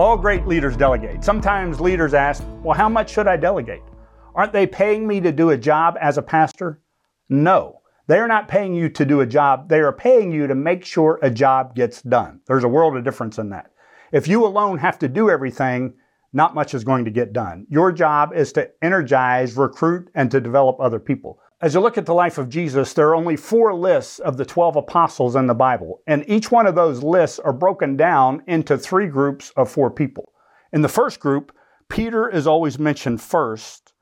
All great leaders delegate. Sometimes leaders ask, Well, how much should I delegate? Aren't they paying me to do a job as a pastor? No. They are not paying you to do a job. They are paying you to make sure a job gets done. There's a world of difference in that. If you alone have to do everything, not much is going to get done. Your job is to energize, recruit, and to develop other people. As you look at the life of Jesus, there are only four lists of the 12 apostles in the Bible, and each one of those lists are broken down into three groups of four people. In the first group, Peter is always mentioned first,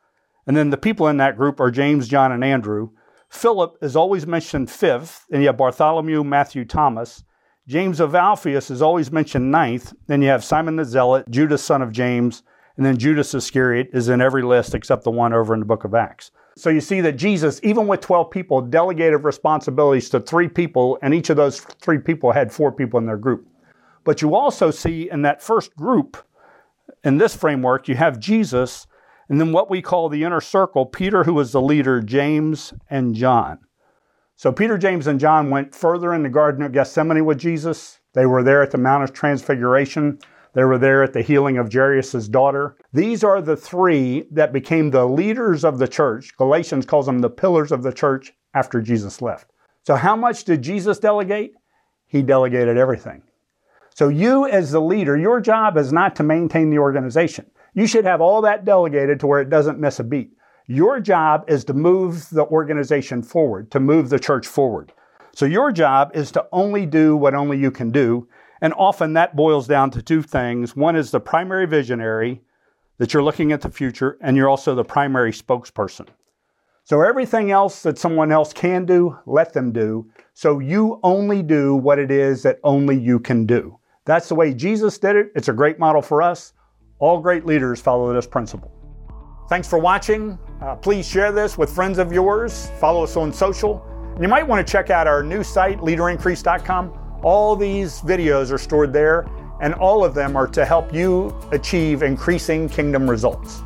and then the people in that group are James, John, and Andrew. Philip is always mentioned fifth, and you have Bartholomew, Matthew, Thomas. James of Alphaeus is always mentioned ninth. Then you have Simon the Zealot, Judas, son of James, and then Judas Iscariot is in every list except the one over in the book of Acts. So you see that Jesus, even with 12 people, delegated responsibilities to three people, and each of those three people had four people in their group. But you also see in that first group, in this framework, you have Jesus, and then what we call the inner circle Peter, who was the leader, James, and John. So Peter, James, and John went further in the Garden of Gethsemane with Jesus. They were there at the Mount of Transfiguration. They were there at the healing of Jairus' daughter. These are the three that became the leaders of the church. Galatians calls them the pillars of the church after Jesus left. So, how much did Jesus delegate? He delegated everything. So, you as the leader, your job is not to maintain the organization. You should have all that delegated to where it doesn't miss a beat. Your job is to move the organization forward, to move the church forward. So, your job is to only do what only you can do and often that boils down to two things. One is the primary visionary, that you're looking at the future, and you're also the primary spokesperson. So everything else that someone else can do, let them do. So you only do what it is that only you can do. That's the way Jesus did it. It's a great model for us. All great leaders follow this principle. Thanks for watching. Uh, please share this with friends of yours. Follow us on social. And you might want to check out our new site, leaderincrease.com. All these videos are stored there, and all of them are to help you achieve increasing kingdom results.